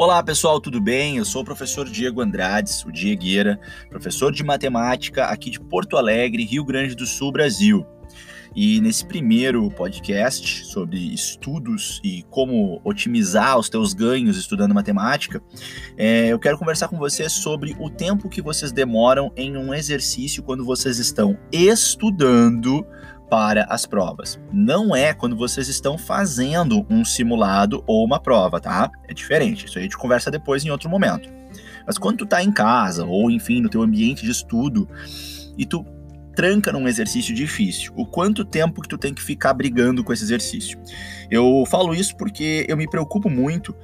Olá pessoal, tudo bem? Eu sou o professor Diego Andrades, o Diegueira, professor de matemática aqui de Porto Alegre, Rio Grande do Sul, Brasil. E nesse primeiro podcast sobre estudos e como otimizar os teus ganhos estudando matemática, é, eu quero conversar com vocês sobre o tempo que vocês demoram em um exercício quando vocês estão estudando para as provas. Não é quando vocês estão fazendo um simulado ou uma prova, tá? É diferente. Isso a gente conversa depois em outro momento. Mas quando tu tá em casa ou enfim no teu ambiente de estudo e tu tranca num exercício difícil, o quanto tempo que tu tem que ficar brigando com esse exercício. Eu falo isso porque eu me preocupo muito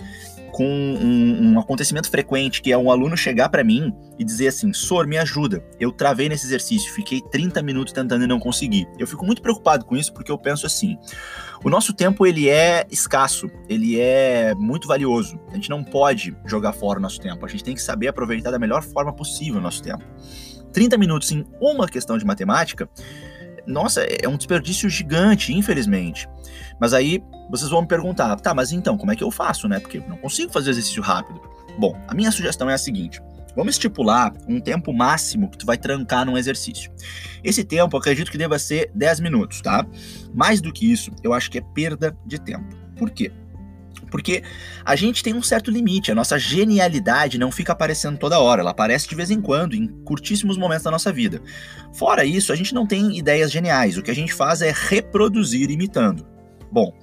com um, um, acontecimento frequente, que é um aluno chegar para mim e dizer assim: Sor, me ajuda. Eu travei nesse exercício, fiquei 30 minutos tentando e não consegui. Eu fico muito preocupado com isso porque eu penso assim: o nosso tempo ele é escasso, ele é muito valioso. A gente não pode jogar fora o nosso tempo, a gente tem que saber aproveitar da melhor forma possível o nosso tempo. 30 minutos em uma questão de matemática nossa, é um desperdício gigante, infelizmente. Mas aí vocês vão me perguntar, tá, mas então, como é que eu faço, né? Porque não consigo fazer exercício rápido. Bom, a minha sugestão é a seguinte: vamos estipular um tempo máximo que tu vai trancar num exercício. Esse tempo, acredito que deva ser 10 minutos, tá? Mais do que isso, eu acho que é perda de tempo. Por quê? Porque a gente tem um certo limite, a nossa genialidade não fica aparecendo toda hora, ela aparece de vez em quando, em curtíssimos momentos da nossa vida. Fora isso, a gente não tem ideias geniais, o que a gente faz é reproduzir imitando. Bom,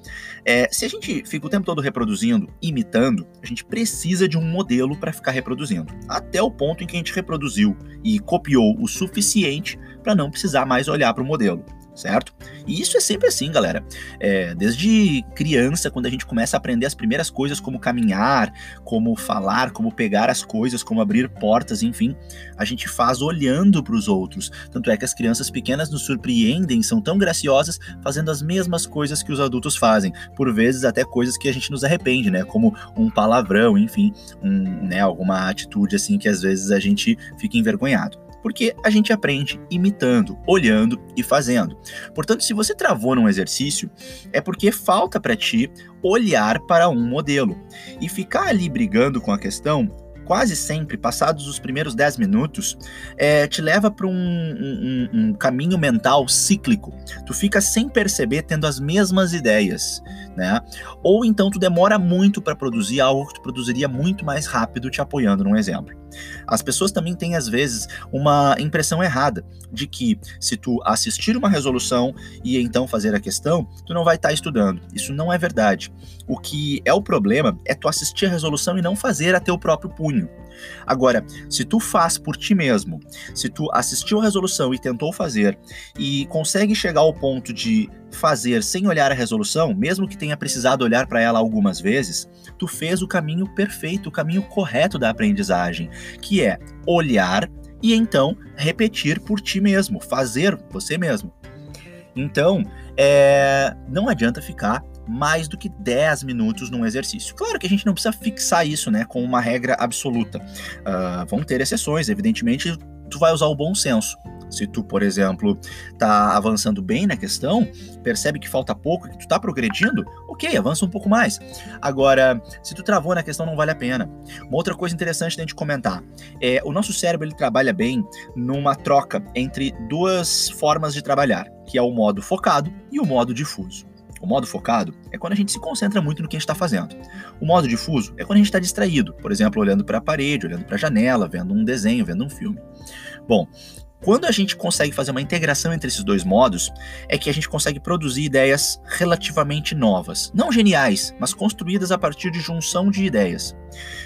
é, se a gente fica o tempo todo reproduzindo, imitando, a gente precisa de um modelo para ficar reproduzindo. Até o ponto em que a gente reproduziu e copiou o suficiente para não precisar mais olhar para o modelo certo? E isso é sempre assim, galera. É, desde criança, quando a gente começa a aprender as primeiras coisas, como caminhar, como falar, como pegar as coisas, como abrir portas, enfim, a gente faz olhando para os outros. Tanto é que as crianças pequenas nos surpreendem, são tão graciosas, fazendo as mesmas coisas que os adultos fazem, por vezes até coisas que a gente nos arrepende, né? Como um palavrão, enfim, um, né, alguma atitude assim que às vezes a gente fica envergonhado porque a gente aprende imitando, olhando e fazendo. Portanto, se você travou num exercício, é porque falta para ti olhar para um modelo. E ficar ali brigando com a questão quase sempre, passados os primeiros 10 minutos, é, te leva para um, um, um, caminho mental cíclico. Tu fica sem perceber, tendo as mesmas ideias, né? Ou então tu demora muito para produzir algo que tu produziria muito mais rápido, te apoiando num exemplo. As pessoas também têm, às vezes, uma impressão errada de que se tu assistir uma resolução e então fazer a questão, tu não vai estar tá estudando. Isso não é verdade. O que é o problema é tu assistir a resolução e não fazer a teu próprio punho. Agora, se tu faz por ti mesmo, se tu assistiu a resolução e tentou fazer e consegue chegar ao ponto de fazer sem olhar a resolução, mesmo que tenha precisado olhar para ela algumas vezes, tu fez o caminho perfeito, o caminho correto da aprendizagem, que é olhar e então repetir por ti mesmo, fazer você mesmo. Então, é, não adianta ficar mais do que 10 minutos num exercício. Claro que a gente não precisa fixar isso, né, com uma regra absoluta. Uh, vão ter exceções, evidentemente, tu vai usar o bom senso. Se tu, por exemplo, tá avançando bem na questão, percebe que falta pouco, que tu tá progredindo, ok, avança um pouco mais. Agora, se tu travou na questão, não vale a pena. Uma outra coisa interessante da gente comentar é o nosso cérebro ele trabalha bem numa troca entre duas formas de trabalhar, que é o modo focado e o modo difuso. O modo focado é quando a gente se concentra muito no que a gente está fazendo. O modo difuso é quando a gente está distraído, por exemplo, olhando para a parede, olhando para a janela, vendo um desenho, vendo um filme. Bom, quando a gente consegue fazer uma integração entre esses dois modos, é que a gente consegue produzir ideias relativamente novas. Não geniais, mas construídas a partir de junção de ideias.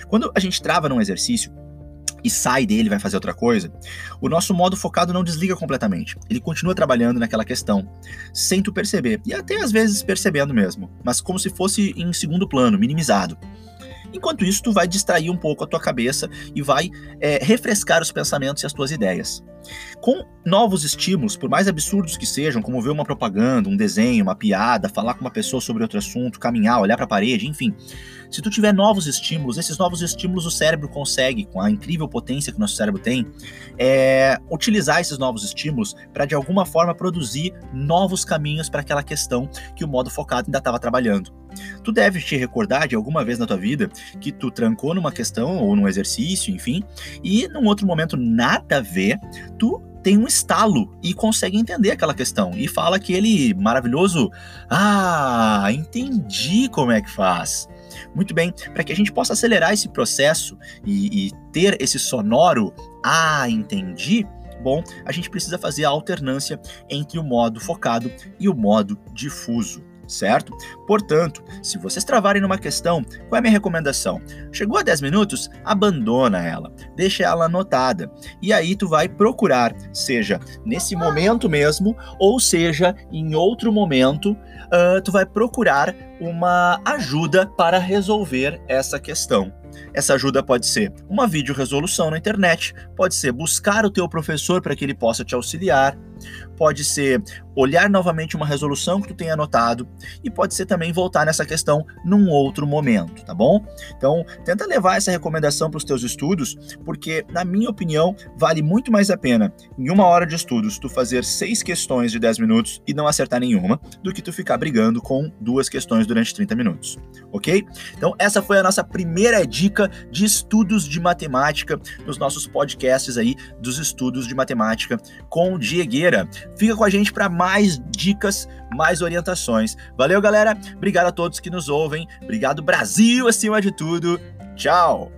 Quando a gente trava num exercício, e sai dele, vai fazer outra coisa, o nosso modo focado não desliga completamente. Ele continua trabalhando naquela questão, sem tu perceber, e até às vezes percebendo mesmo, mas como se fosse em segundo plano, minimizado. Enquanto isso, tu vai distrair um pouco a tua cabeça e vai é, refrescar os pensamentos e as tuas ideias. Com novos estímulos, por mais absurdos que sejam, como ver uma propaganda, um desenho, uma piada, falar com uma pessoa sobre outro assunto, caminhar, olhar para a parede, enfim. Se tu tiver novos estímulos, esses novos estímulos o cérebro consegue, com a incrível potência que o nosso cérebro tem, é, utilizar esses novos estímulos para de alguma forma produzir novos caminhos para aquela questão que o modo focado ainda estava trabalhando. Tu deve te recordar de alguma vez na tua vida que tu trancou numa questão ou num exercício, enfim, e num outro momento nada a ver, tu tem um estalo e consegue entender aquela questão e fala aquele maravilhoso: Ah, entendi como é que faz. Muito bem, para que a gente possa acelerar esse processo e, e ter esse sonoro Ah, entendi. Bom, a gente precisa fazer a alternância entre o modo focado e o modo difuso certo? Portanto, se vocês travarem numa questão, qual é a minha recomendação? Chegou a 10 minutos, abandona ela, deixa ela anotada. E aí tu vai procurar, seja nesse momento mesmo, ou seja em outro momento, uh, tu vai procurar uma ajuda para resolver essa questão. Essa ajuda pode ser uma vídeo resolução na internet, pode ser buscar o teu professor para que ele possa te auxiliar, pode ser olhar novamente uma resolução que tu tenha anotado e pode ser também voltar nessa questão num outro momento, tá bom? Então, tenta levar essa recomendação para os teus estudos, porque na minha opinião, vale muito mais a pena em uma hora de estudos tu fazer seis questões de 10 minutos e não acertar nenhuma, do que tu ficar brigando com duas questões durante 30 minutos, OK? Então, essa foi a nossa primeira dica de estudos de matemática nos nossos podcasts aí dos estudos de matemática com Diegueira. Fica com a gente para mais dicas, mais orientações. Valeu, galera. Obrigado a todos que nos ouvem. Obrigado, Brasil, acima de tudo. Tchau.